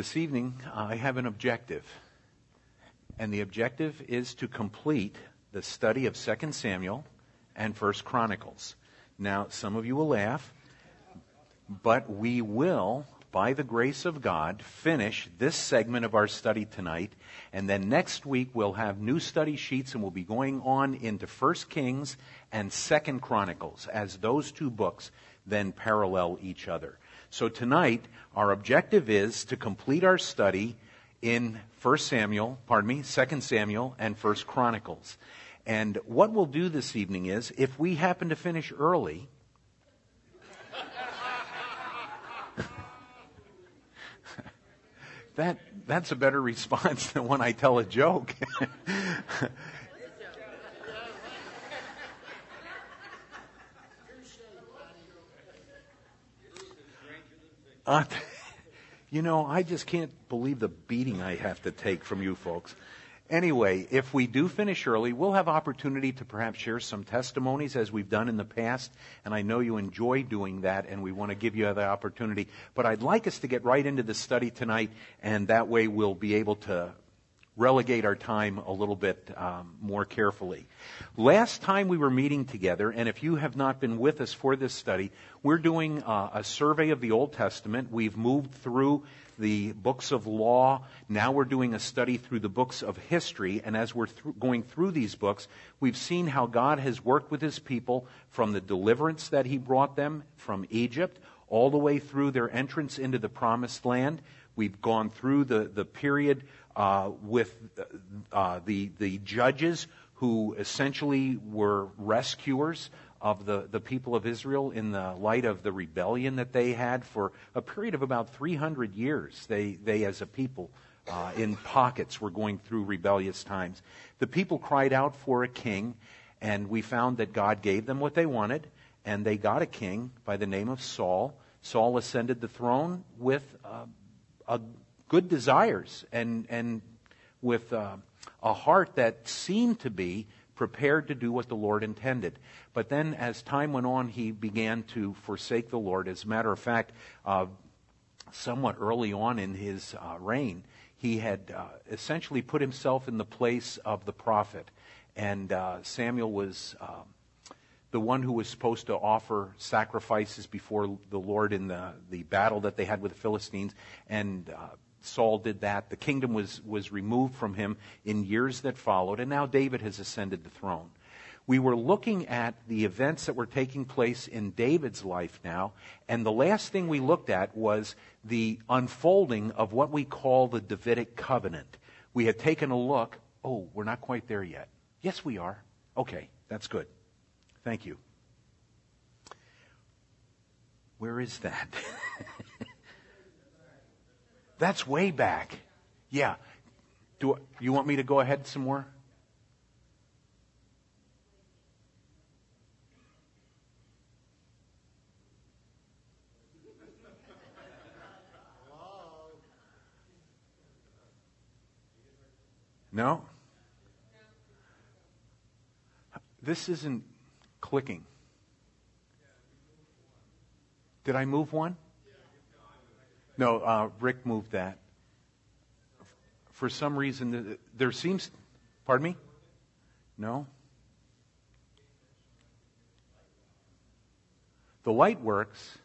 This evening, I have an objective. And the objective is to complete the study of 2 Samuel and 1 Chronicles. Now, some of you will laugh, but we will, by the grace of God, finish this segment of our study tonight. And then next week, we'll have new study sheets and we'll be going on into 1 Kings and 2 Chronicles as those two books then parallel each other. So tonight, our objective is to complete our study in 1 Samuel, pardon me, 2 Samuel and 1 Chronicles. And what we'll do this evening is, if we happen to finish early, that, that's a better response than when I tell a joke. Uh, you know, I just can't believe the beating I have to take from you folks. Anyway, if we do finish early, we'll have opportunity to perhaps share some testimonies as we've done in the past, and I know you enjoy doing that, and we want to give you the opportunity. But I'd like us to get right into the study tonight, and that way we'll be able to relegate our time a little bit um, more carefully. Last time we were meeting together, and if you have not been with us for this study, we're doing uh, a survey of the Old Testament. We've moved through the books of law. Now we're doing a study through the books of history. And as we're th- going through these books, we've seen how God has worked with his people from the deliverance that he brought them from Egypt all the way through their entrance into the promised land. We've gone through the, the period uh, with uh, the, the judges who essentially were rescuers of the, the people of Israel in the light of the rebellion that they had for a period of about 300 years. They, they as a people, uh, in pockets, were going through rebellious times. The people cried out for a king, and we found that God gave them what they wanted, and they got a king by the name of Saul. Saul ascended the throne with uh, a good desires and, and with uh, a heart that seemed to be prepared to do what the Lord intended. But then, as time went on, he began to forsake the Lord. As a matter of fact, uh, somewhat early on in his uh, reign, he had uh, essentially put himself in the place of the prophet. And uh, Samuel was um, the one who was supposed to offer sacrifices before the Lord in the, the battle that they had with the Philistines. And uh, Saul did that. The kingdom was, was removed from him in years that followed, and now David has ascended the throne. We were looking at the events that were taking place in David's life now, and the last thing we looked at was the unfolding of what we call the Davidic covenant. We had taken a look. Oh, we're not quite there yet. Yes, we are. Okay, that's good. Thank you. Where is that? That's way back. Yeah. Do you want me to go ahead some more? No? This isn't clicking. Did I move one? No, uh, Rick moved that. For some reason, there seems. Pardon me? No? The light works,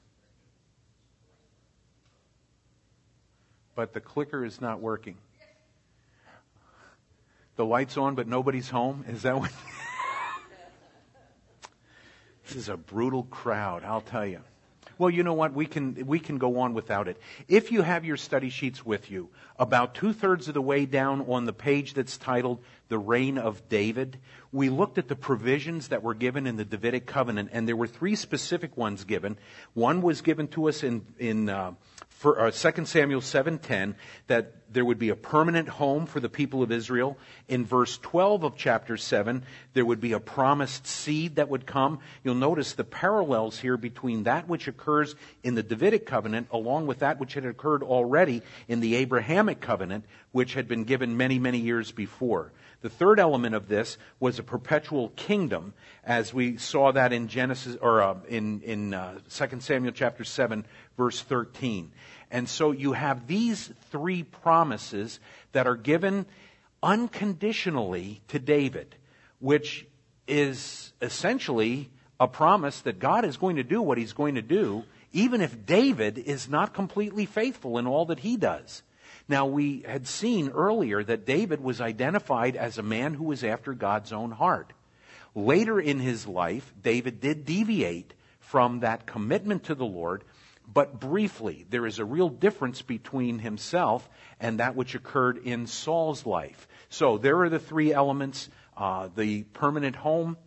but the clicker is not working. The light's on, but nobody's home? Is that what? this is a brutal crowd, I'll tell you. Well, you know what? We can, we can go on without it. If you have your study sheets with you, about two thirds of the way down on the page that's titled The Reign of David, we looked at the provisions that were given in the Davidic covenant, and there were three specific ones given. One was given to us in, in, uh, for, uh, 2 Samuel 7:10 that there would be a permanent home for the people of Israel. In verse 12 of chapter 7, there would be a promised seed that would come. You'll notice the parallels here between that which occurs in the Davidic covenant along with that which had occurred already in the Abrahamic covenant, which had been given many, many years before. The third element of this was a perpetual kingdom, as we saw that in Genesis or uh, in in uh, 2 Samuel chapter 7 verse 13. And so you have these three promises that are given unconditionally to David, which is essentially a promise that God is going to do what he's going to do, even if David is not completely faithful in all that he does. Now, we had seen earlier that David was identified as a man who was after God's own heart. Later in his life, David did deviate from that commitment to the Lord, but briefly, there is a real difference between himself and that which occurred in Saul's life. So there are the three elements uh, the permanent home,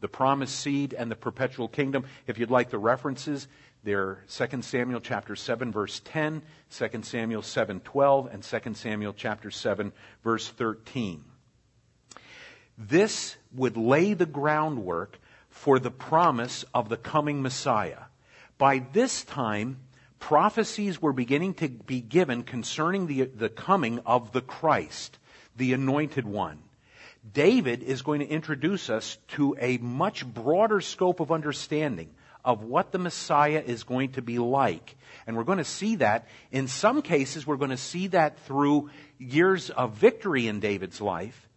the promised seed, and the perpetual kingdom. If you'd like the references, they're 2 Samuel chapter 7 verse 10, 2 Samuel 7 12, and 2 Samuel chapter 7 verse 13. This would lay the groundwork for the promise of the coming Messiah. By this time, prophecies were beginning to be given concerning the, the coming of the Christ, the anointed one. David is going to introduce us to a much broader scope of understanding of what the Messiah is going to be like. And we're going to see that. In some cases, we're going to see that through years of victory in David's life.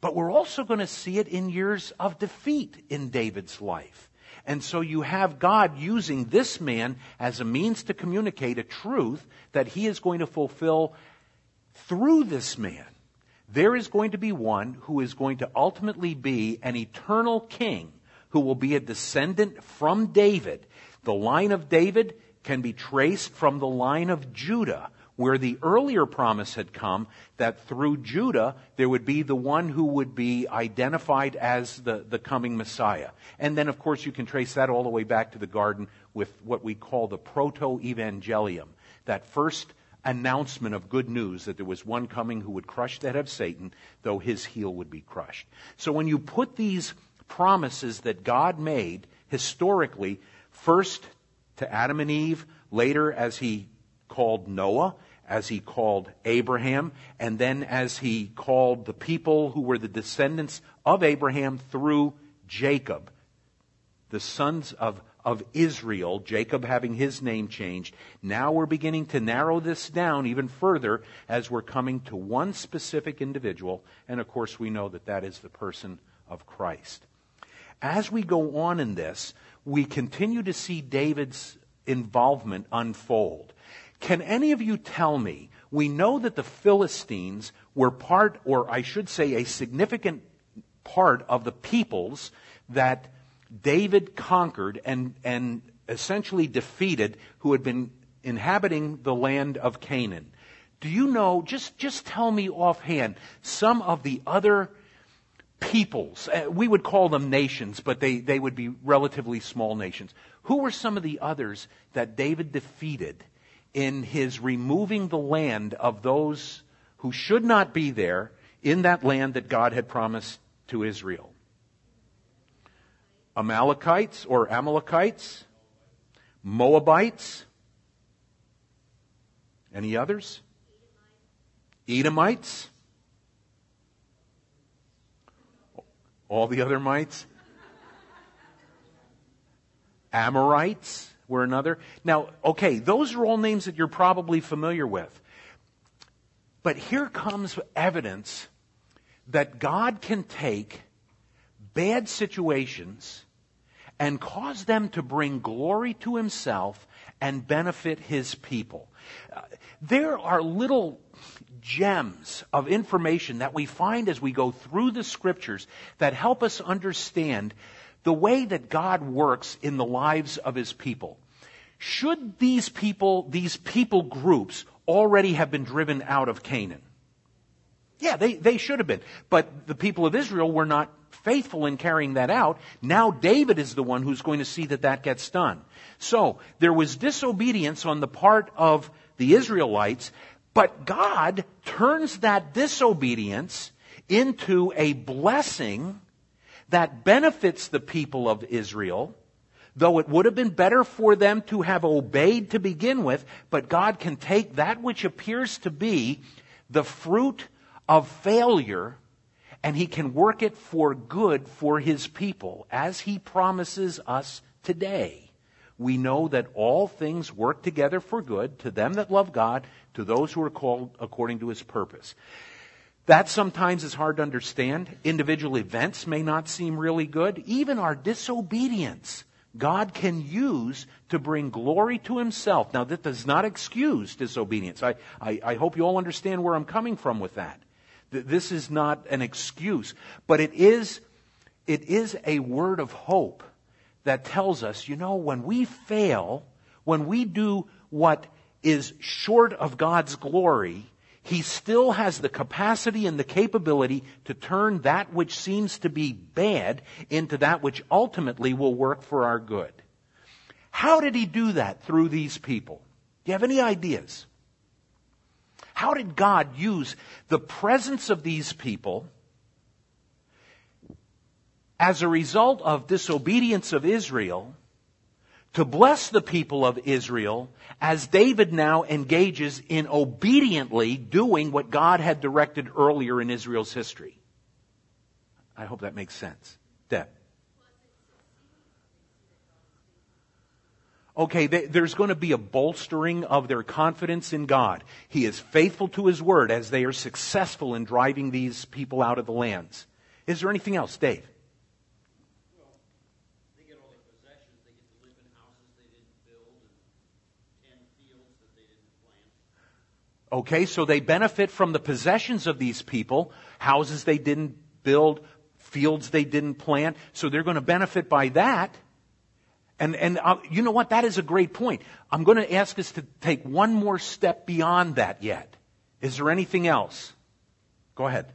But we're also going to see it in years of defeat in David's life. And so you have God using this man as a means to communicate a truth that he is going to fulfill through this man. There is going to be one who is going to ultimately be an eternal king who will be a descendant from David. The line of David can be traced from the line of Judah, where the earlier promise had come that through Judah there would be the one who would be identified as the, the coming Messiah. And then, of course, you can trace that all the way back to the garden with what we call the proto evangelium, that first announcement of good news that there was one coming who would crush the head of Satan, though his heel would be crushed. So when you put these promises that God made historically, first to Adam and Eve, later as he called Noah, as he called Abraham, and then as he called the people who were the descendants of Abraham through Jacob, the sons of, of Israel, Jacob having his name changed. Now we're beginning to narrow this down even further as we're coming to one specific individual, and of course we know that that is the person of Christ. As we go on in this, we continue to see David's involvement unfold. Can any of you tell me? We know that the Philistines were part, or I should say, a significant part of the peoples that David conquered and, and essentially defeated who had been inhabiting the land of Canaan. Do you know, just, just tell me offhand, some of the other peoples, uh, we would call them nations, but they, they would be relatively small nations. Who were some of the others that David defeated in his removing the land of those who should not be there in that land that God had promised to Israel. Amalekites or Amalekites, Moabites, any others? Edomites, all the other mites, Amorites, were another. Now, okay, those are all names that you're probably familiar with. But here comes evidence that God can take bad situations and cause them to bring glory to himself and benefit his people. There are little gems of information that we find as we go through the scriptures that help us understand the way that God works in the lives of his people. Should these people, these people groups, already have been driven out of Canaan? Yeah, they, they should have been. But the people of Israel were not faithful in carrying that out. Now David is the one who's going to see that that gets done. So, there was disobedience on the part of the Israelites, but God turns that disobedience into a blessing that benefits the people of Israel, though it would have been better for them to have obeyed to begin with, but God can take that which appears to be the fruit of failure and he can work it for good for his people as he promises us today we know that all things work together for good to them that love God, to those who are called according to his purpose. That sometimes is hard to understand. Individual events may not seem really good. Even our disobedience, God can use to bring glory to himself. Now, that does not excuse disobedience. I, I, I hope you all understand where I'm coming from with that. This is not an excuse, but it is, it is a word of hope that tells us, you know, when we fail, when we do what is short of God's glory, He still has the capacity and the capability to turn that which seems to be bad into that which ultimately will work for our good. How did He do that through these people? Do you have any ideas? How did God use the presence of these people as a result of disobedience of Israel to bless the people of Israel as David now engages in obediently doing what God had directed earlier in Israel's history. I hope that makes sense. Deb. Okay, they, there's going to be a bolstering of their confidence in God. He is faithful to His word as they are successful in driving these people out of the lands. Is there anything else, Dave? Okay, so they benefit from the possessions of these people, houses they didn't build, fields they didn't plant, so they're going to benefit by that. And, and uh, you know what? That is a great point. I'm going to ask us to take one more step beyond that yet. Is there anything else? Go ahead.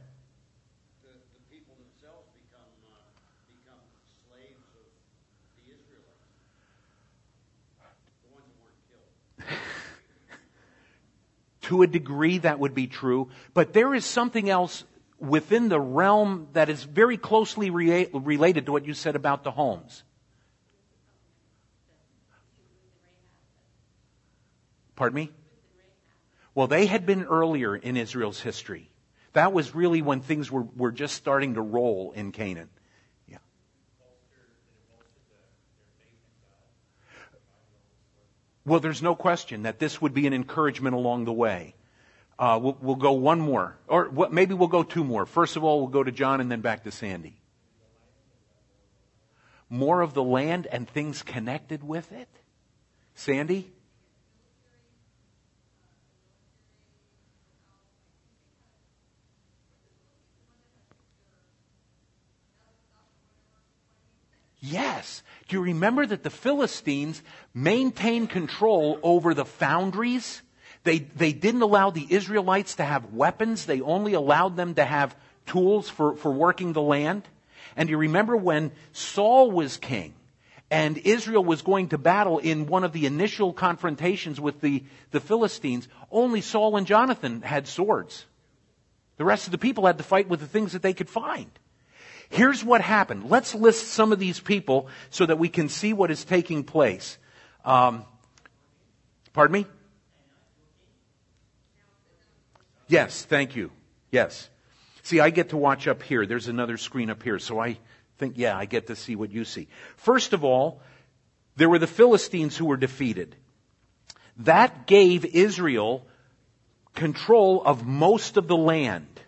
To a degree that would be true, but there is something else within the realm that is very closely re- related to what you said about the homes. Pardon me? Well, they had been earlier in Israel's history. That was really when things were, were just starting to roll in Canaan. Well, there's no question that this would be an encouragement along the way. Uh, we'll, we'll, go one more, or maybe we'll go two more. First of all, we'll go to John and then back to Sandy. More of the land and things connected with it. Sandy? Yes. Do you remember that the Philistines maintained control over the foundries? They, they didn't allow the Israelites to have weapons. They only allowed them to have tools for, for working the land. And do you remember when Saul was king and Israel was going to battle in one of the initial confrontations with the, the Philistines, only Saul and Jonathan had swords. The rest of the people had to fight with the things that they could find. Here's what happened. Let's list some of these people so that we can see what is taking place. Um, pardon me? Yes, thank you. Yes. See, I get to watch up here. There's another screen up here, so I think, yeah, I get to see what you see. First of all, there were the Philistines who were defeated. That gave Israel control of most of the land.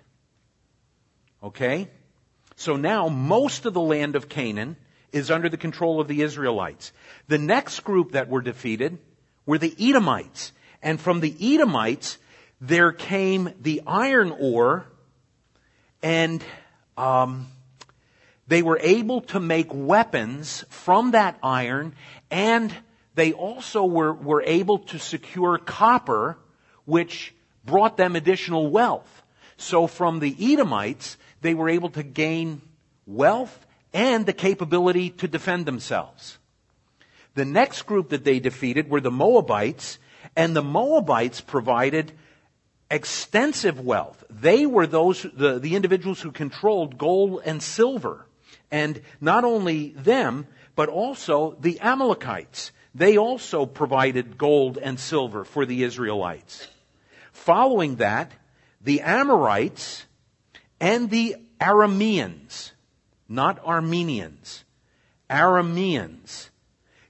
Okay? So now most of the land of Canaan is under the control of the Israelites. The next group that were defeated were the Edomites. And from the Edomites, there came the iron ore, and um, they were able to make weapons from that iron, and they also were, were able to secure copper, which brought them additional wealth. So from the Edomites, they were able to gain wealth and the capability to defend themselves. The next group that they defeated were the Moabites, and the Moabites provided extensive wealth. They were those, the, the individuals who controlled gold and silver. And not only them, but also the Amalekites. They also provided gold and silver for the Israelites. Following that, the Amorites and the Arameans, not Armenians, Arameans,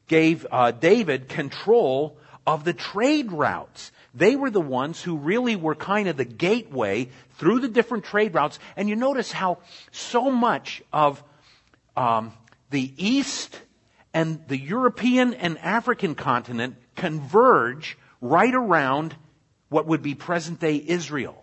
gave uh, David control of the trade routes. They were the ones who really were kind of the gateway through the different trade routes. And you notice how so much of um, the East and the European and African continent converge right around what would be present day Israel.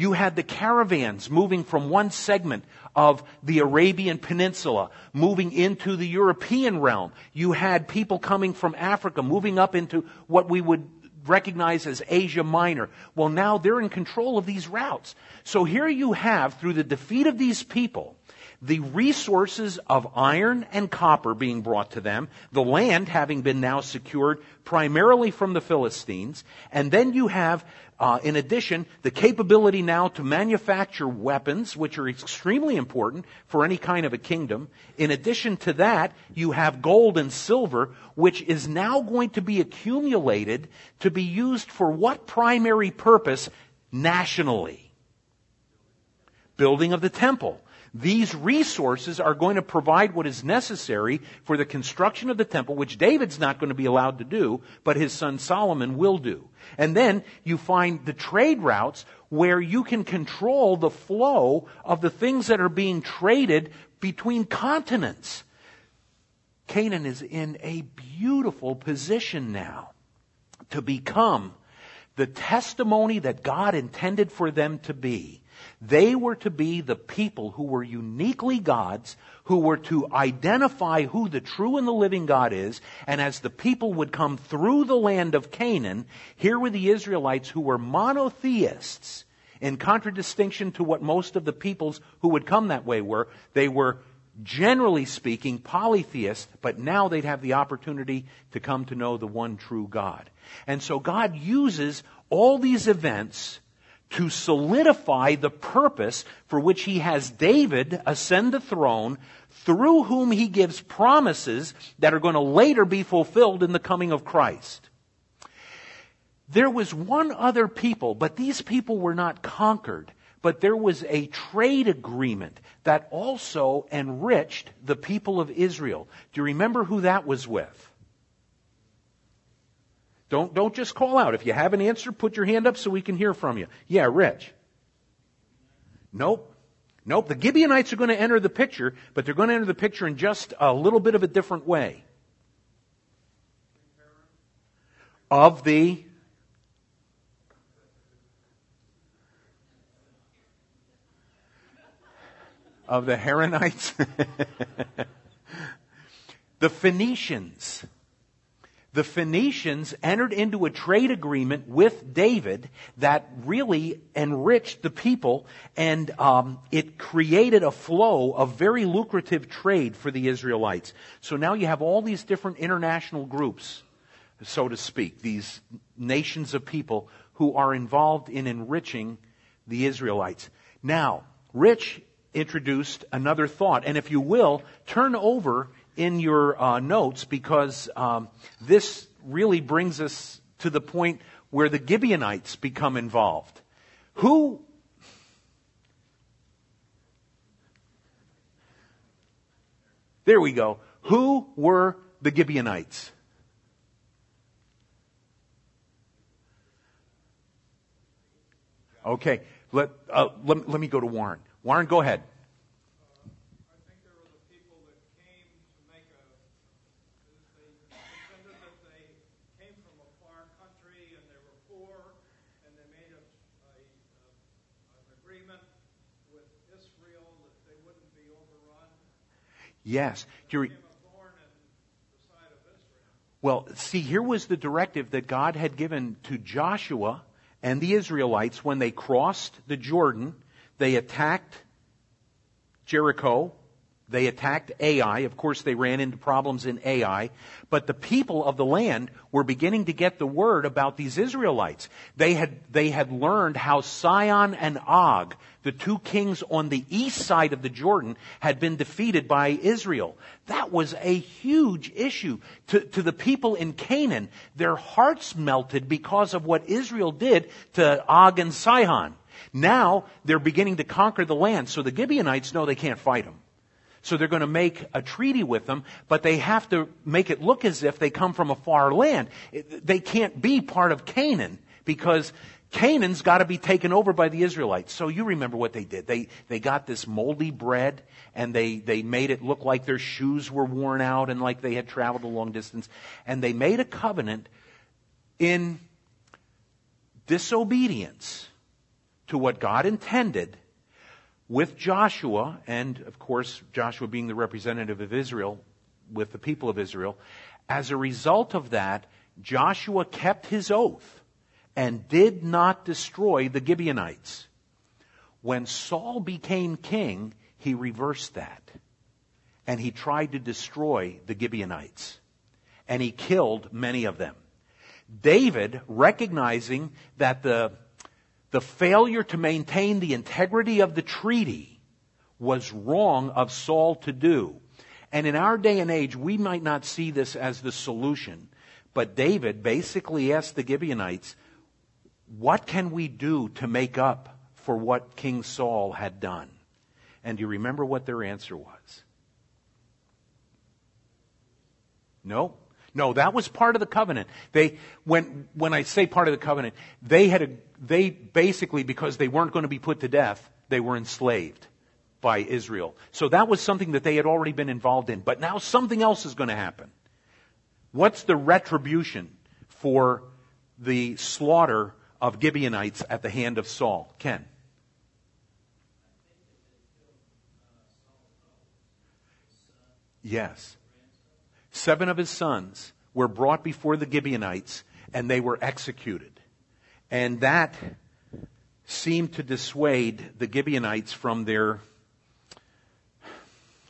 You had the caravans moving from one segment of the Arabian Peninsula, moving into the European realm. You had people coming from Africa, moving up into what we would recognize as Asia Minor. Well, now they're in control of these routes. So here you have, through the defeat of these people, the resources of iron and copper being brought to them, the land having been now secured primarily from the Philistines, and then you have, uh, in addition, the capability now to manufacture weapons, which are extremely important for any kind of a kingdom. In addition to that, you have gold and silver, which is now going to be accumulated to be used for what primary purpose nationally? Building of the temple. These resources are going to provide what is necessary for the construction of the temple, which David's not going to be allowed to do, but his son Solomon will do. And then you find the trade routes where you can control the flow of the things that are being traded between continents. Canaan is in a beautiful position now to become the testimony that God intended for them to be they were to be the people who were uniquely God's, who were to identify who the true and the living God is, and as the people would come through the land of Canaan, here were the Israelites who were monotheists, in contradistinction to what most of the peoples who would come that way were. They were generally speaking, polytheists, but now they'd have the opportunity to come to know the one true God. And so God uses all these events to solidify the purpose for which he has David ascend the throne, through whom he gives promises that are going to later be fulfilled in the coming of Christ. There was one other people, but these people were not conquered. But there was a trade agreement that also enriched the people of Israel. Do you remember who that was with? Don't, don't just call out. If you have an answer, put your hand up so we can hear from you. Yeah, Rich. Nope. Nope. The Gibeonites are going to enter the picture, but they're going to enter the picture in just a little bit of a different way. Of the of the Heronites, the Phoenicians the Phoenicians entered into a trade agreement with David that really enriched the people and um, it created a flow of very lucrative trade for the Israelites. So now you have all these different international groups, so to speak, these nations of people who are involved in enriching the Israelites. Now, Rich introduced another thought, and if you will, turn over in your uh, notes because um, this really brings us to the point where the Gibeonites become involved. Who There we go. Who were the Gibeonites? Okay, let, uh, let, let me go to Warren. Warren, go ahead. Yes. Re- well, see, here was the directive that God had given to Joshua and the Israelites when they crossed the Jordan. They attacked Jericho. They attacked Ai. Of course, they ran into problems in Ai. But the people of the land were beginning to get the word about these Israelites. They had, they had learned how Sihon and Og, the two kings on the east side of the Jordan, had been defeated by Israel. That was a huge issue to, to the people in Canaan. Their hearts melted because of what Israel did to Og and Sihon. Now they're beginning to conquer the land, so the Gibeonites know they can't fight them. So they're going to make a treaty with them, but they have to make it look as if they come from a far land. They can't be part of Canaan because Canaan's got to be taken over by the Israelites. So you remember what they did. They, they got this moldy bread and they, they made it look like their shoes were worn out and like they had traveled a long distance. And they made a covenant in disobedience to what God intended with Joshua, and of course, Joshua being the representative of Israel with the people of Israel, as a result of that, Joshua kept his oath and did not destroy the Gibeonites. When Saul became king, he reversed that. And he tried to destroy the Gibeonites. And he killed many of them. David, recognizing that the the failure to maintain the integrity of the treaty was wrong of Saul to do. And in our day and age, we might not see this as the solution. But David basically asked the Gibeonites, what can we do to make up for what King Saul had done? And do you remember what their answer was? No. No, that was part of the covenant. They, when, when I say part of the covenant, they had a, they basically, because they weren't going to be put to death, they were enslaved by Israel. So that was something that they had already been involved in. But now something else is going to happen. What's the retribution for the slaughter of Gibeonites at the hand of Saul? Ken. Yes. Seven of his sons were brought before the Gibeonites and they were executed. And that seemed to dissuade the Gibeonites from their,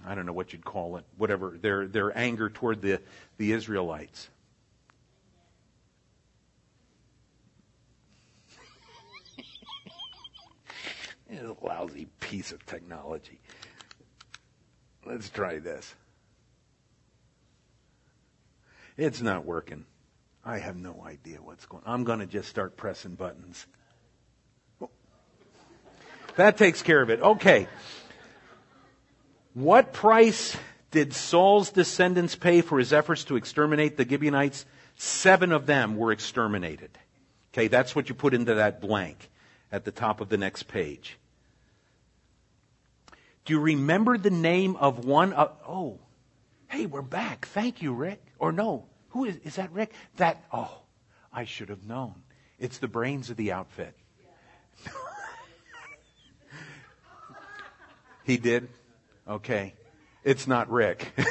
I don't know what you'd call it, whatever, their, their anger toward the, the Israelites. lousy piece of technology. Let's try this. It's not working. I have no idea what's going on. I'm going to just start pressing buttons. That takes care of it. Okay. What price did Saul's descendants pay for his efforts to exterminate the Gibeonites? Seven of them were exterminated. Okay, that's what you put into that blank at the top of the next page. Do you remember the name of one? Of, oh, hey, we're back. Thank you, Rick. Or no, who is, is that Rick? That, oh, I should have known. It's the brains of the outfit. he did? Okay. It's not Rick.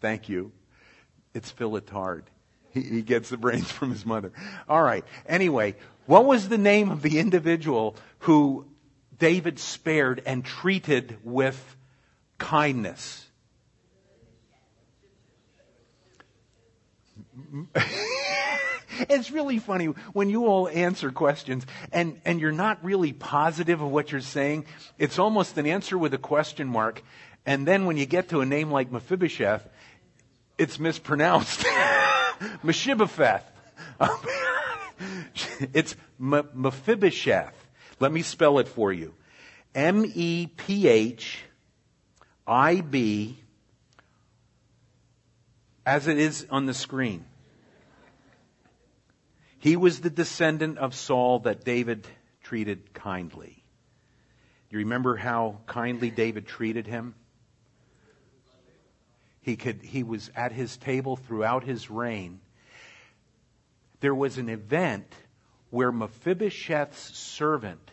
Thank you. It's Philitard. He, he gets the brains from his mother. All right. Anyway, what was the name of the individual who David spared and treated with kindness. it's really funny when you all answer questions and, and you're not really positive of what you're saying. It's almost an answer with a question mark. And then when you get to a name like Mephibosheth, it's mispronounced. Mephibosheth. it's M- Mephibosheth. Let me spell it for you. M E P H IB as it is on the screen. He was the descendant of Saul that David treated kindly. You remember how kindly David treated him? He could, he was at his table throughout his reign. There was an event where Mephibosheth's servant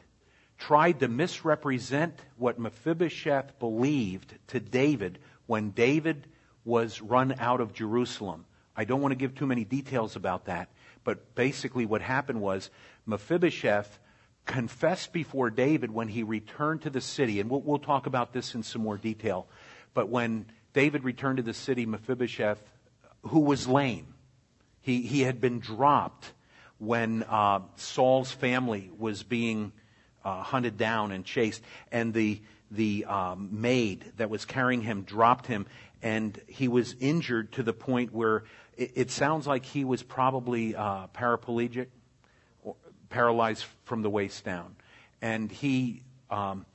tried to misrepresent what Mephibosheth believed to David when David was run out of Jerusalem. I don't want to give too many details about that, but basically what happened was Mephibosheth confessed before David when he returned to the city, and we'll, we'll talk about this in some more detail. But when David returned to the city, Mephibosheth, who was lame, he, he had been dropped when uh, Saul's family was being uh, hunted down and chased, and the the um, maid that was carrying him dropped him, and he was injured to the point where it, it sounds like he was probably uh, paraplegic, or paralyzed from the waist down. and he, um,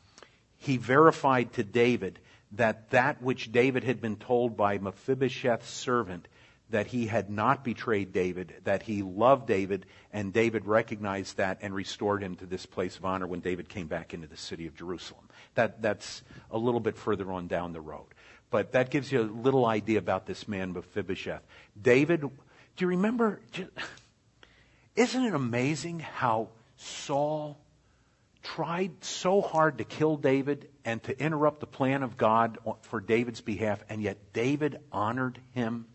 he verified to David that that which David had been told by Mephibosheth's servant, that he had not betrayed David, that he loved David, and David recognized that and restored him to this place of honor when David came back into the city of Jerusalem. That, that's a little bit further on down the road. But that gives you a little idea about this man Mephibosheth. David, do you remember? Isn't it amazing how Saul tried so hard to kill David and to interrupt the plan of God for David's behalf, and yet David honored him?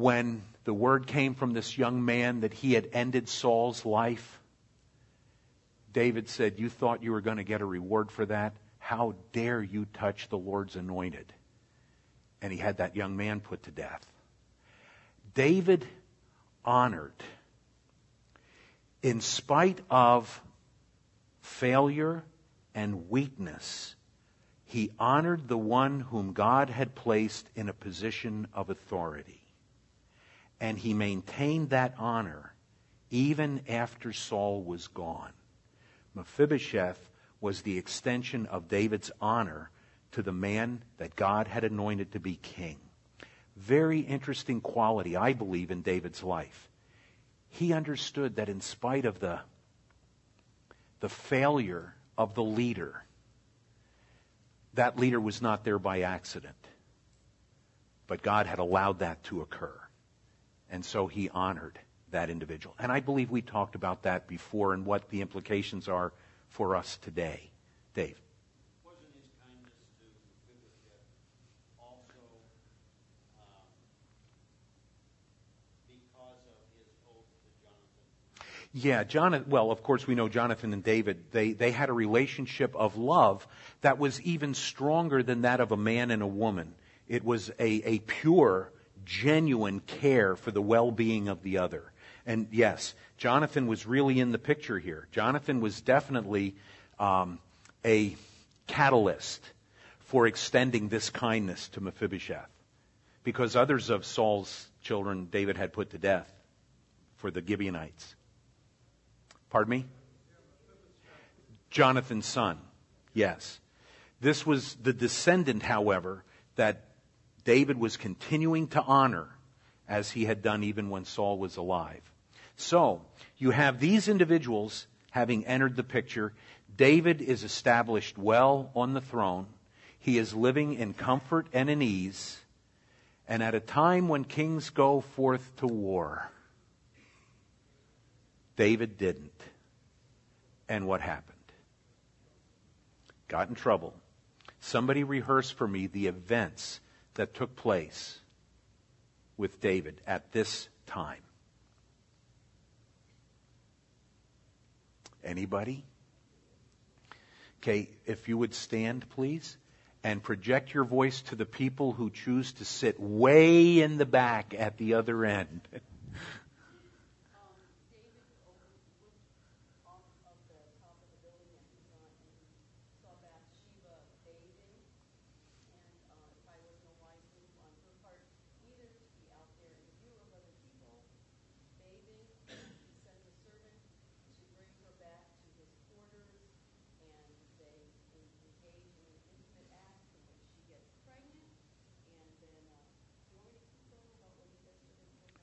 When the word came from this young man that he had ended Saul's life, David said, You thought you were going to get a reward for that? How dare you touch the Lord's anointed? And he had that young man put to death. David honored, in spite of failure and weakness, he honored the one whom God had placed in a position of authority. And he maintained that honor even after Saul was gone. Mephibosheth was the extension of David's honor to the man that God had anointed to be king. Very interesting quality, I believe, in David's life. He understood that in spite of the, the failure of the leader, that leader was not there by accident. But God had allowed that to occur. And so he honored that individual. And I believe we talked about that before and what the implications are for us today. Dave. Wasn't his kindness to Mephibosheth also um, because of his oath to Jonathan? Yeah, Jonathan, well, of course we know Jonathan and David, they, they had a relationship of love that was even stronger than that of a man and a woman. It was a, a pure, genuine care for the well-being of the other. And yes, Jonathan was really in the picture here. Jonathan was definitely um, a catalyst for extending this kindness to Mephibosheth. Because others of Saul's children David had put to death for the Gibeonites. Pardon me? Jonathan's son. Yes. This was the descendant, however, that David was continuing to honor as he had done even when Saul was alive. So, you have these individuals having entered the picture. David is established well on the throne. He is living in comfort and in ease. And at a time when kings go forth to war, David didn't. And what happened? Got in trouble. Somebody rehearsed for me the events that took place with David at this time. Anybody? Okay, if you would stand, please, and project your voice to the people who choose to sit way in the back at the other end.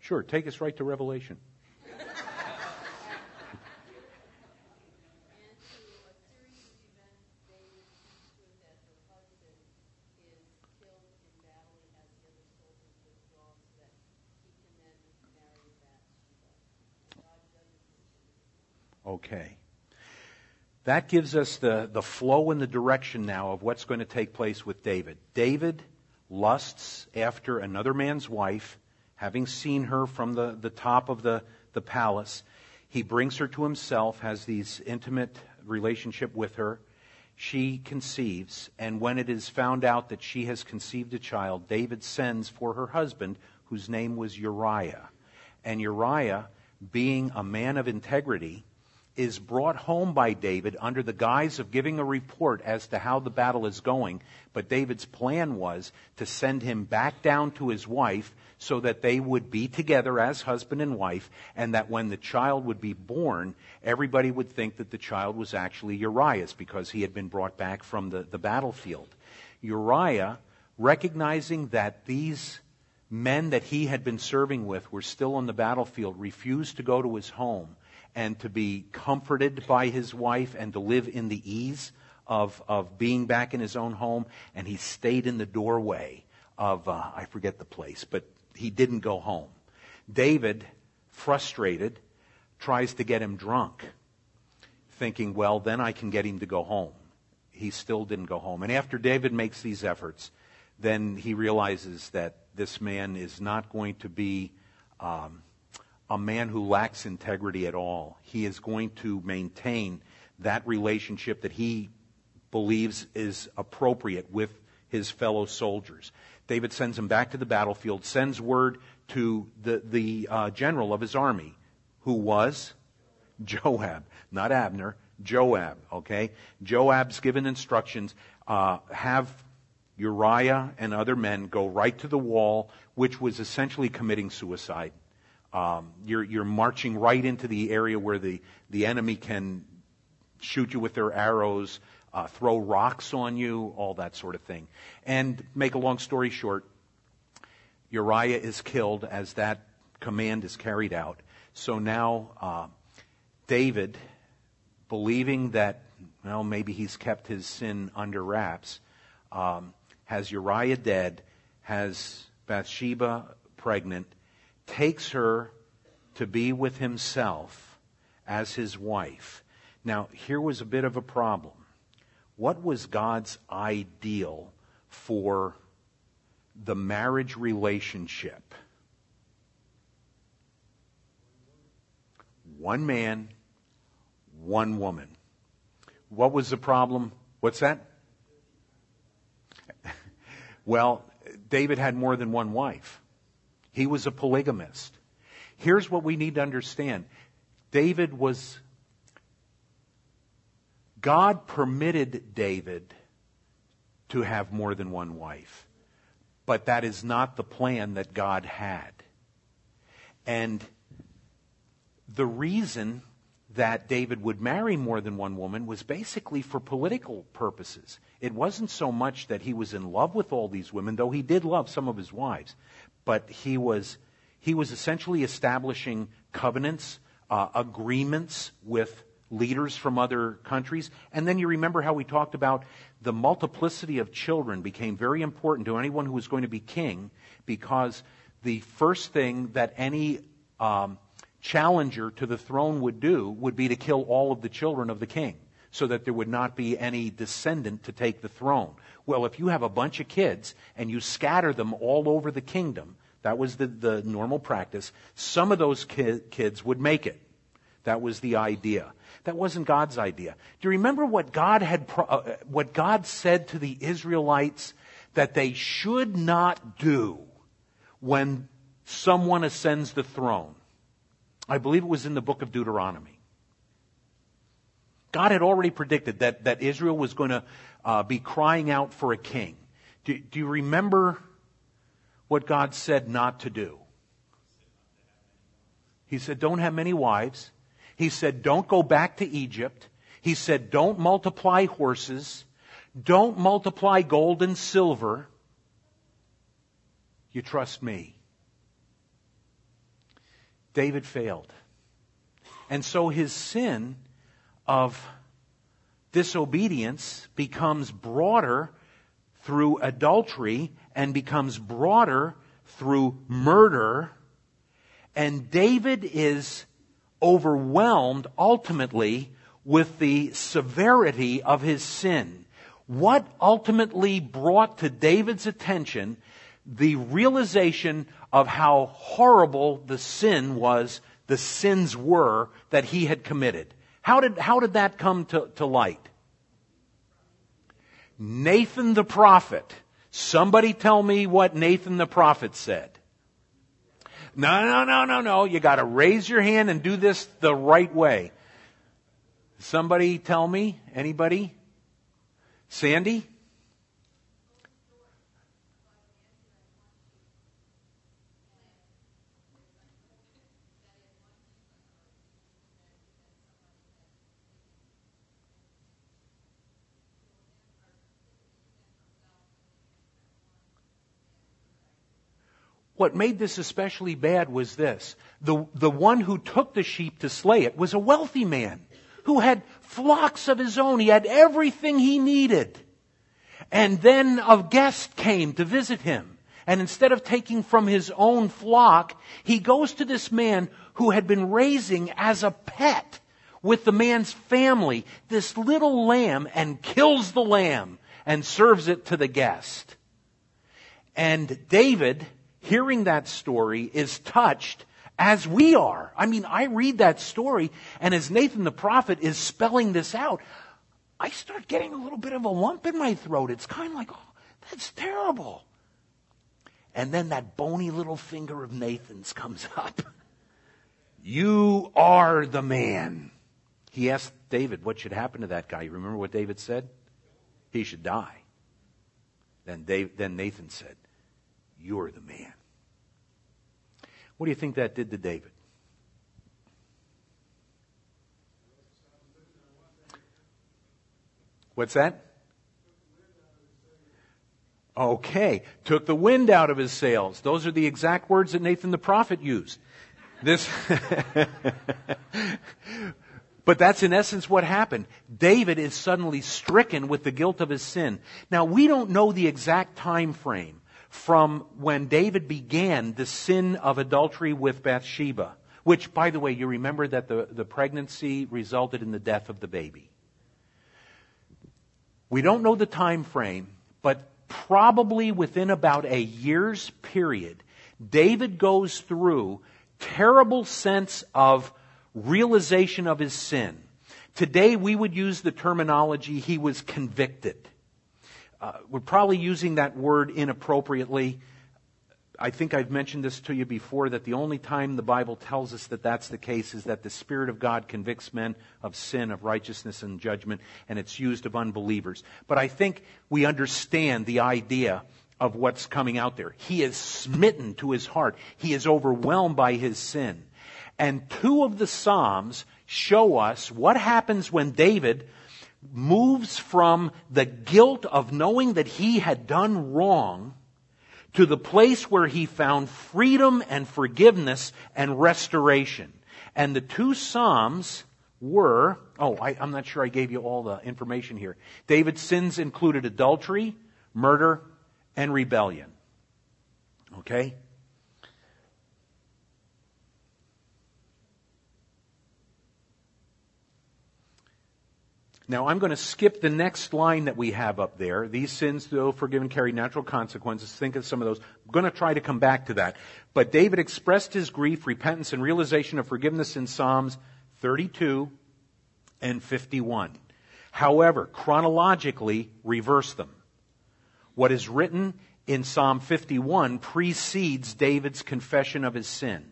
Sure, take us right to Revelation. Okay. That gives us the, the flow and the direction now of what's going to take place with David. David lusts after another man's wife having seen her from the, the top of the, the palace, he brings her to himself, has these intimate relationship with her. She conceives, and when it is found out that she has conceived a child, David sends for her husband, whose name was Uriah. And Uriah, being a man of integrity is brought home by David under the guise of giving a report as to how the battle is going. But David's plan was to send him back down to his wife so that they would be together as husband and wife, and that when the child would be born, everybody would think that the child was actually Uriah's because he had been brought back from the, the battlefield. Uriah, recognizing that these men that he had been serving with were still on the battlefield, refused to go to his home and to be comforted by his wife and to live in the ease of, of being back in his own home. And he stayed in the doorway of, uh, I forget the place, but he didn't go home. David, frustrated, tries to get him drunk, thinking, well, then I can get him to go home. He still didn't go home. And after David makes these efforts, then he realizes that this man is not going to be um, a man who lacks integrity at all. He is going to maintain that relationship that he believes is appropriate with his fellow soldiers. David sends him back to the battlefield, sends word to the, the uh, general of his army, who was Joab, not Abner, Joab, okay? Joab's given instructions, uh, have Uriah and other men go right to the wall, which was essentially committing suicide. Um, you're, you're marching right into the area where the, the enemy can shoot you with their arrows, uh, throw rocks on you, all that sort of thing. And make a long story short, Uriah is killed as that command is carried out. So now uh, David, believing that, well, maybe he's kept his sin under wraps, um, has Uriah dead, has Bathsheba pregnant, takes her to be with himself as his wife. Now, here was a bit of a problem. What was God's ideal for the marriage relationship? One man, one woman. What was the problem? What's that? well, David had more than one wife. He was a polygamist. Here's what we need to understand. David was, God permitted David to have more than one wife. But that is not the plan that God had. And the reason that David would marry more than one woman was basically for political purposes. It wasn't so much that he was in love with all these women, though he did love some of his wives but he was, he was essentially establishing covenants, uh, agreements with leaders from other countries. And then you remember how we talked about the multiplicity of children became very important to anyone who was going to be king because the first thing that any um, challenger to the throne would do would be to kill all of the children of the king so that there would not be any descendant to take the throne. Well, if you have a bunch of kids and you scatter them all over the kingdom, that was the, the normal practice, some of those ki- kids would make it. That was the idea. That wasn't God's idea. Do you remember what God had, pro- uh, what God said to the Israelites that they should not do when someone ascends the throne? I believe it was in the book of Deuteronomy. God had already predicted that, that Israel was going to uh, be crying out for a king. Do, do you remember what God said not to do? He said, don't have many wives. He said, don't go back to Egypt. He said, don't multiply horses. Don't multiply gold and silver. You trust me. David failed. And so his sin of disobedience becomes broader through adultery and becomes broader through murder. And David is overwhelmed ultimately with the severity of his sin. What ultimately brought to David's attention the realization of how horrible the sin was, the sins were that he had committed. How did, how did that come to, to light? Nathan the prophet. Somebody tell me what Nathan the prophet said. No, no, no, no, no. You gotta raise your hand and do this the right way. Somebody tell me? Anybody? Sandy? What made this especially bad was this. The, the one who took the sheep to slay it was a wealthy man who had flocks of his own. He had everything he needed. And then a guest came to visit him. And instead of taking from his own flock, he goes to this man who had been raising as a pet with the man's family this little lamb and kills the lamb and serves it to the guest. And David, hearing that story, is touched as we are. I mean, I read that story, and as Nathan the prophet is spelling this out, I start getting a little bit of a lump in my throat. It's kind of like, oh, that's terrible. And then that bony little finger of Nathan's comes up. You are the man. He asked David what should happen to that guy. You remember what David said? He should die. Then, Dave, then Nathan said, You're the man. What do you think that did to David? What's that? Okay. Took the wind out of his sails. Those are the exact words that Nathan the prophet used. This. but that's in essence what happened. David is suddenly stricken with the guilt of his sin. Now we don't know the exact time frame from when David began the sin of adultery with Bathsheba, which, by the way, you remember that the, the pregnancy resulted in the death of the baby. We don't know the time frame, but probably within about a year's period, David goes through terrible sense of realization of his sin. Today we would use the terminology he was convicted. Uh, we're probably using that word inappropriately. I think I've mentioned this to you before that the only time the Bible tells us that that's the case is that the Spirit of God convicts men of sin, of righteousness, and judgment, and it's used of unbelievers. But I think we understand the idea of what's coming out there. He is smitten to his heart. He is overwhelmed by his sin. And two of the Psalms show us what happens when David moves from the guilt of knowing that he had done wrong to the place where he found freedom and forgiveness and restoration. And the two Psalms were, oh, I, am not sure I gave you all the information here. David's sins included adultery, murder, and rebellion. Okay? Now I'm going to skip the next line that we have up there. These sins, though forgiven, carry natural consequences. Think of some of those. I'm going to try to come back to that. But David expressed his grief, repentance, and realization of forgiveness in Psalms 32 and 51. However, chronologically, reverse them. What is written in Psalm 51 precedes David's confession of his sin.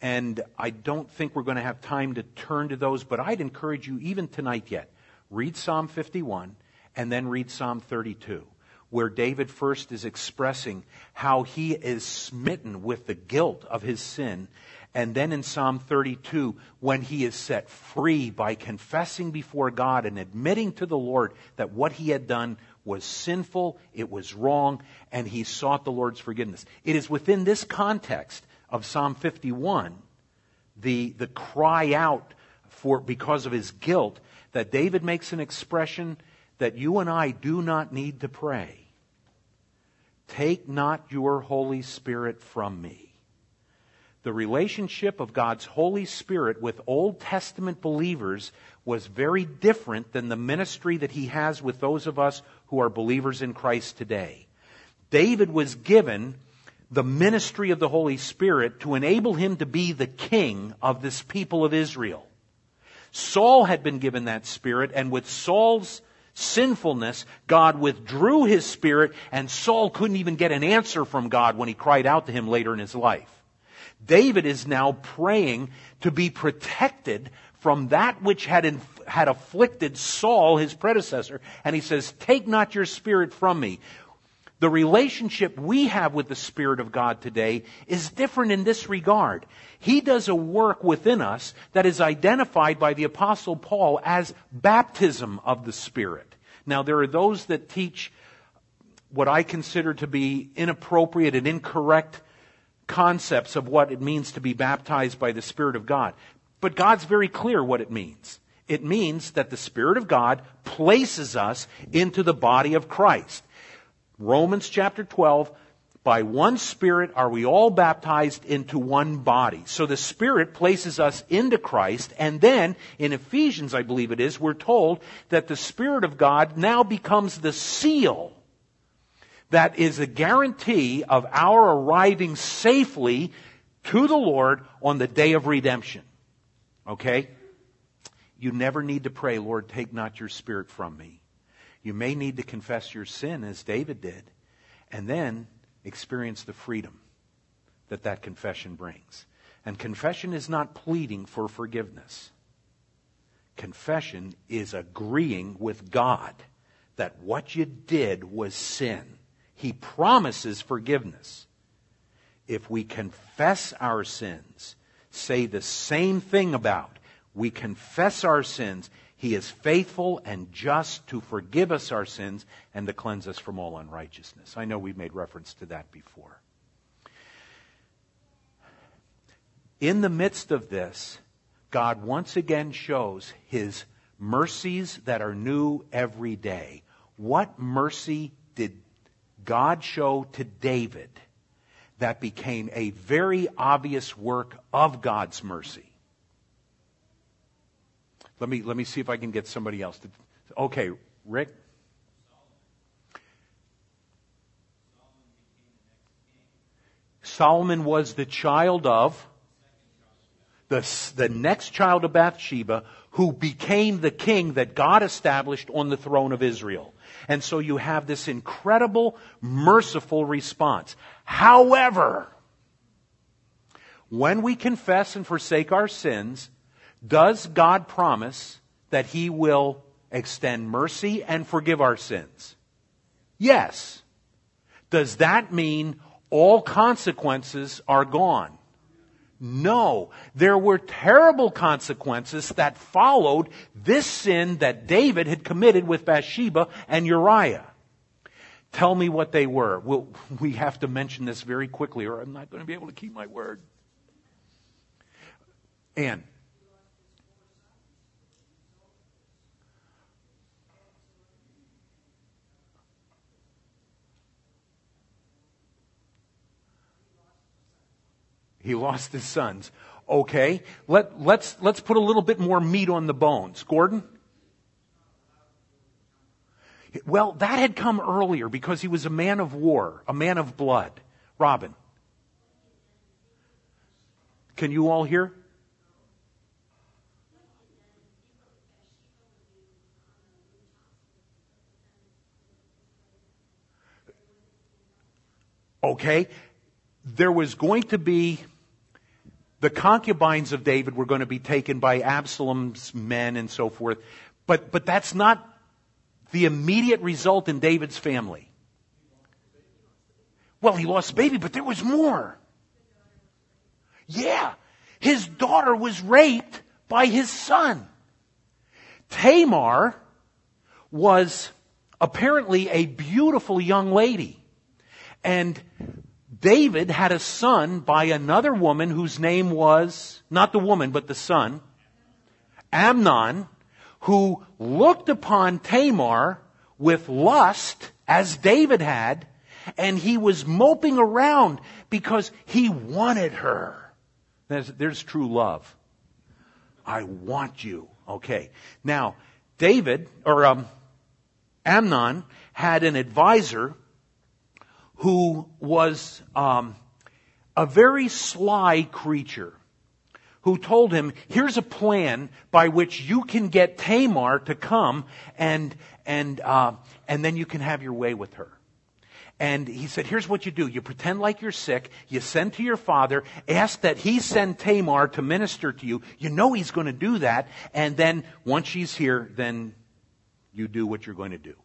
And I don't think we're going to have time to turn to those, but I'd encourage you, even tonight yet, read Psalm 51 and then read Psalm 32, where David first is expressing how he is smitten with the guilt of his sin. And then in Psalm 32, when he is set free by confessing before God and admitting to the Lord that what he had done was sinful, it was wrong, and he sought the Lord's forgiveness. It is within this context of Psalm 51, the, the cry out for, because of his guilt, that David makes an expression that you and I do not need to pray. Take not your Holy Spirit from me. The relationship of God's Holy Spirit with Old Testament believers was very different than the ministry that he has with those of us who are believers in Christ today. David was given the ministry of the Holy Spirit to enable him to be the king of this people of Israel. Saul had been given that spirit, and with Saul's sinfulness, God withdrew his spirit, and Saul couldn't even get an answer from God when he cried out to him later in his life. David is now praying to be protected from that which had, inf- had afflicted Saul, his predecessor, and he says, Take not your spirit from me. The relationship we have with the Spirit of God today is different in this regard. He does a work within us that is identified by the Apostle Paul as baptism of the Spirit. Now, there are those that teach what I consider to be inappropriate and incorrect concepts of what it means to be baptized by the Spirit of God. But God's very clear what it means. It means that the Spirit of God places us into the body of Christ. Romans chapter 12, by one Spirit are we all baptized into one body. So the Spirit places us into Christ, and then in Ephesians, I believe it is, we're told that the Spirit of God now becomes the seal that is a guarantee of our arriving safely to the Lord on the day of redemption. Okay? You never need to pray, Lord, take not your Spirit from me. You may need to confess your sin as David did, and then experience the freedom that that confession brings. And confession is not pleading for forgiveness. Confession is agreeing with God that what you did was sin. He promises forgiveness. If we confess our sins, say the same thing about, we confess our sins, he is faithful and just to forgive us our sins and to cleanse us from all unrighteousness. I know we've made reference to that before. In the midst of this, God once again shows his mercies that are new every day. What mercy did God show to David that became a very obvious work of God's mercy? Let me, let me see if I can get somebody else to. Okay, Rick? Solomon was the child of the, the next child of Bathsheba who became the king that God established on the throne of Israel. And so you have this incredible, merciful response. However, when we confess and forsake our sins, does God promise that He will extend mercy and forgive our sins? Yes. Does that mean all consequences are gone? No. There were terrible consequences that followed this sin that David had committed with Bathsheba and Uriah. Tell me what they were. We'll, we have to mention this very quickly or I'm not going to be able to keep my word. Anne. He lost his sons. Okay, let, let's, let's put a little bit more meat on the bones. Gordon? Well, that had come earlier because he was a man of war, a man of blood. Robin? Can you all hear? Okay, there was going to be the concubines of David were going to be taken by Absalom's men and so forth. But, but that's not the immediate result in David's family. Well, he lost a baby, but there was more. Yeah. His daughter was raped by his son. Tamar was apparently a beautiful young lady. And David had a son by another woman whose name was, not the woman, but the son, Amnon, who looked upon Tamar with lust, as David had, and he was moping around because he wanted her. There's, there's true love. I want you. Okay. Now, David, or um, Amnon, had an advisor who was um, a very sly creature who told him, here's a plan by which you can get Tamar to come and, and, uh, and then you can have your way with her. And he said, here's what you do. You pretend like you're sick. You send to your father. Ask that he send Tamar to minister to you. You know he's going to do that. And then once she's here, then you do what you're going to do.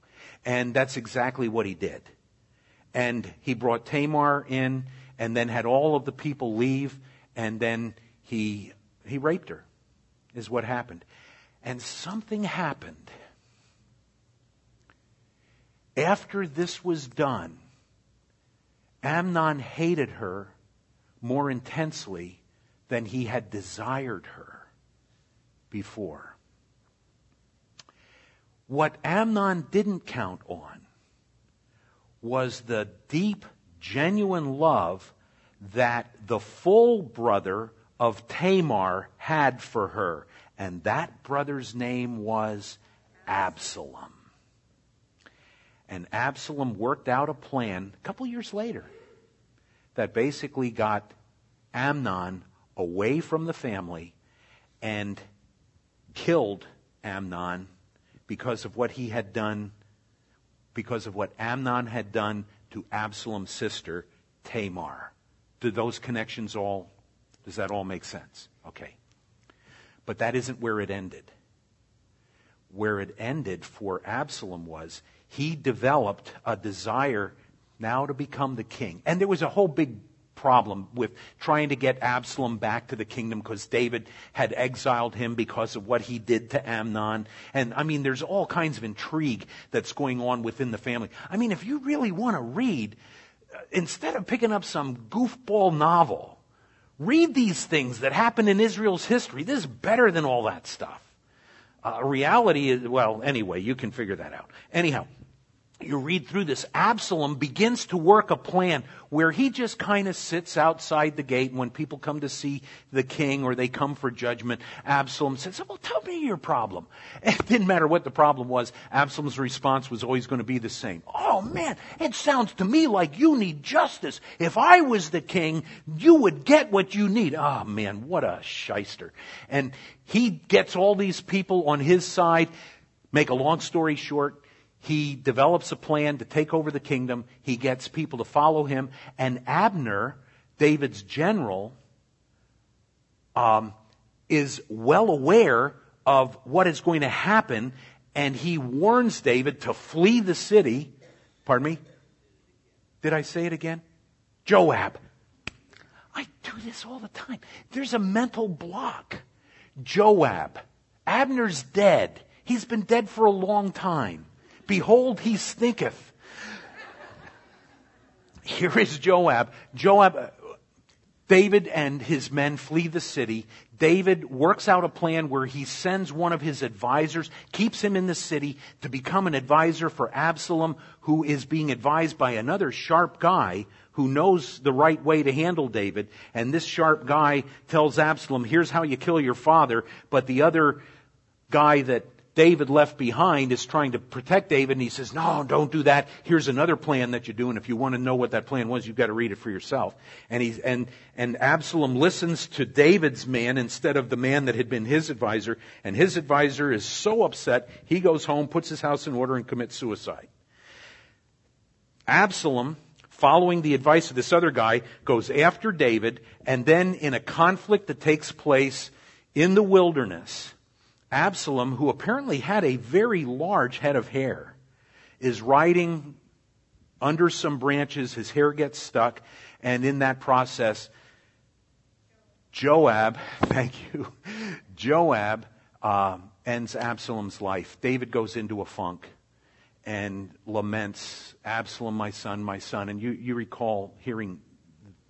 And that's exactly what he did. And he brought Tamar in and then had all of the people leave. And then he, he raped her is what happened. And something happened after this was done, Amnon hated her more intensely than he had desired her before. What Amnon didn't count on was the deep, genuine love that the full brother of Tamar had for her. And that brother's name was Absalom. And Absalom worked out a plan a couple years later that basically got Amnon away from the family and killed Amnon because of what he had done, because of what Amnon had done to Absalom's sister, Tamar. Do those connections all, does that all make sense? Okay. But that isn't where it ended. Where it ended for Absalom was he developed a desire now to become the king. And there was a whole big problem with trying to get Absalom back to the kingdom because David had exiled him because of what he did to Amnon. And I mean, there's all kinds of intrigue that's going on within the family. I mean, if you really want to read, uh, instead of picking up some goofball novel, read these things that happen in Israel's history. This is better than all that stuff. Uh, reality is, well, anyway, you can figure that out. Anyhow, you read through this, Absalom begins to work a plan where he just kind of sits outside the gate. When people come to see the king or they come for judgment, Absalom says, Well, tell me your problem. It didn't matter what the problem was. Absalom's response was always going to be the same. Oh man, it sounds to me like you need justice. If I was the king, you would get what you need. Oh man, what a shyster. And he gets all these people on his side. Make a long story short, he develops a plan to take over the kingdom. He gets people to follow him. And Abner, David's general, um, is well aware of what is going to happen. And he warns David to flee the city. Pardon me? Did I say it again? Joab. I do this all the time. There's a mental block. Joab. Abner's dead. He's been dead for a long time. Behold, he stinketh. Here is Joab. Joab, uh, David and his men flee the city. David works out a plan where he sends one of his advisors, keeps him in the city to become an advisor for Absalom, who is being advised by another sharp guy who knows the right way to handle David. And this sharp guy tells Absalom, here's how you kill your father. But the other guy that David left behind is trying to protect David, and he says, No, don't do that. Here's another plan that you do, and if you want to know what that plan was, you've got to read it for yourself. And, he, and, and Absalom listens to David's man instead of the man that had been his advisor, and his advisor is so upset, he goes home, puts his house in order, and commits suicide. Absalom, following the advice of this other guy, goes after David, and then in a conflict that takes place in the wilderness, Absalom, who apparently had a very large head of hair, is riding under some branches. His hair gets stuck, and in that process, Joab, thank you, Joab uh, ends Absalom's life. David goes into a funk and laments, Absalom, my son, my son. And you, you recall hearing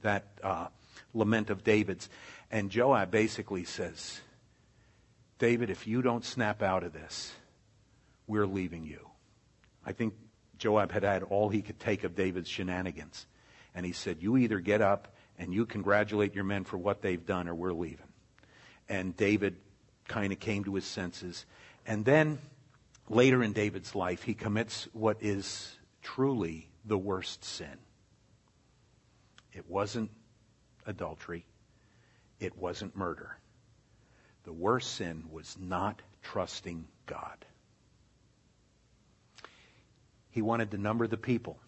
that uh, lament of David's. And Joab basically says, David, if you don't snap out of this, we're leaving you. I think Joab had had all he could take of David's shenanigans. And he said, You either get up and you congratulate your men for what they've done, or we're leaving. And David kind of came to his senses. And then later in David's life, he commits what is truly the worst sin. It wasn't adultery, it wasn't murder. The worst sin was not trusting God. He wanted to number the people.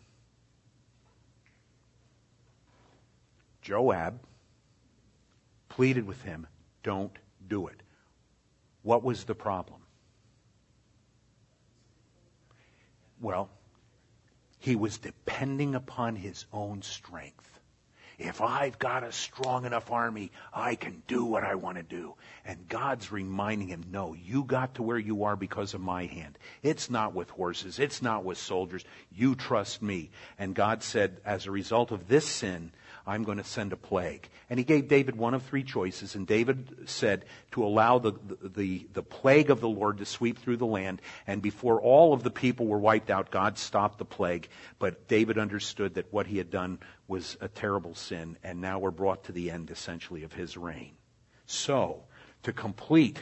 Joab pleaded with him, don't do it. What was the problem? Well, he was depending upon his own strength. If I've got a strong enough army, I can do what I want to do. And God's reminding him, no, you got to where you are because of my hand. It's not with horses. It's not with soldiers. You trust me. And God said, as a result of this sin, I'm going to send a plague. And he gave David one of three choices, and David said to allow the, the, the, plague of the Lord to sweep through the land. And before all of the people were wiped out, God stopped the plague. But David understood that what he had done was a terrible sin, and now we're brought to the end, essentially, of his reign. So, to complete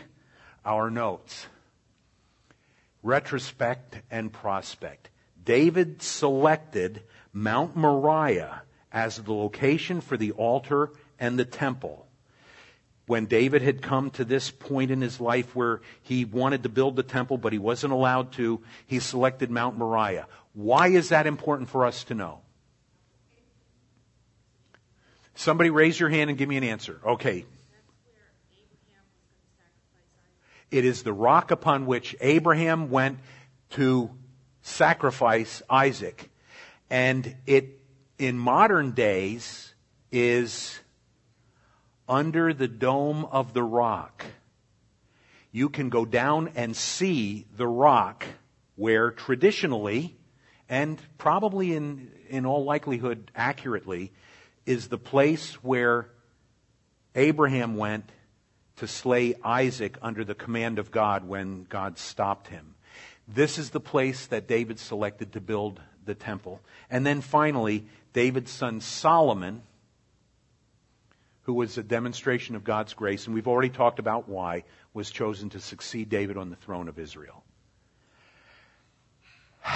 our notes, retrospect and prospect. David selected Mount Moriah as the location for the altar and the temple. When David had come to this point in his life where he wanted to build the temple, but he wasn't allowed to, he selected Mount Moriah. Why is that important for us to know? Somebody raise your hand and give me an answer. Okay. It is the rock upon which Abraham went to sacrifice Isaac. And it in modern days is under the dome of the rock. You can go down and see the rock where traditionally, and probably in, in all likelihood accurately, is the place where Abraham went to slay Isaac under the command of God when God stopped him. This is the place that David selected to build the temple. And then finally, David's son Solomon, who was a demonstration of God's grace, and we've already talked about why, was chosen to succeed David on the throne of Israel.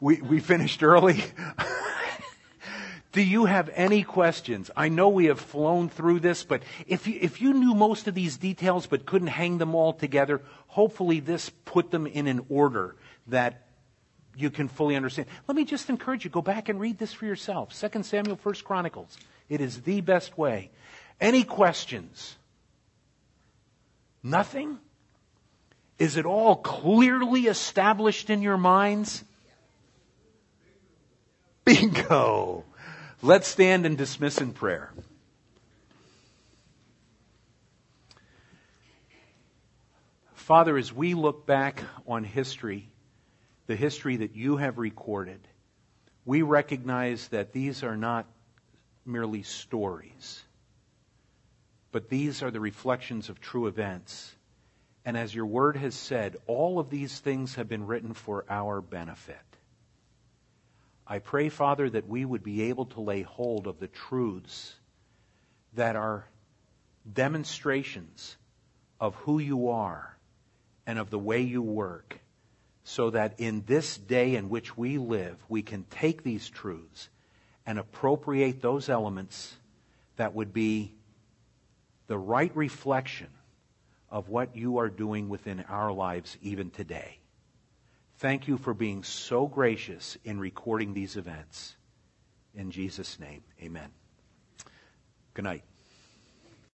we, we finished early. Do you have any questions? I know we have flown through this, but if you, if you knew most of these details but couldn't hang them all together, hopefully this put them in an order that you can fully understand. Let me just encourage you, go back and read this for yourself. 2 Samuel, 1 Chronicles. It is the best way. Any questions? Nothing? Is it all clearly established in your minds? Bingo! Let's stand and dismiss in prayer. Father, as we look back on history, the history that you have recorded, we recognize that these are not merely stories, but these are the reflections of true events. And as your word has said, all of these things have been written for our benefit. I pray, Father, that we would be able to lay hold of the truths that are demonstrations of who you are and of the way you work so that in this day in which we live, we can take these truths and appropriate those elements that would be the right reflection of what you are doing within our lives even today. Thank you for being so gracious in recording these events. In Jesus' name, amen. Good night.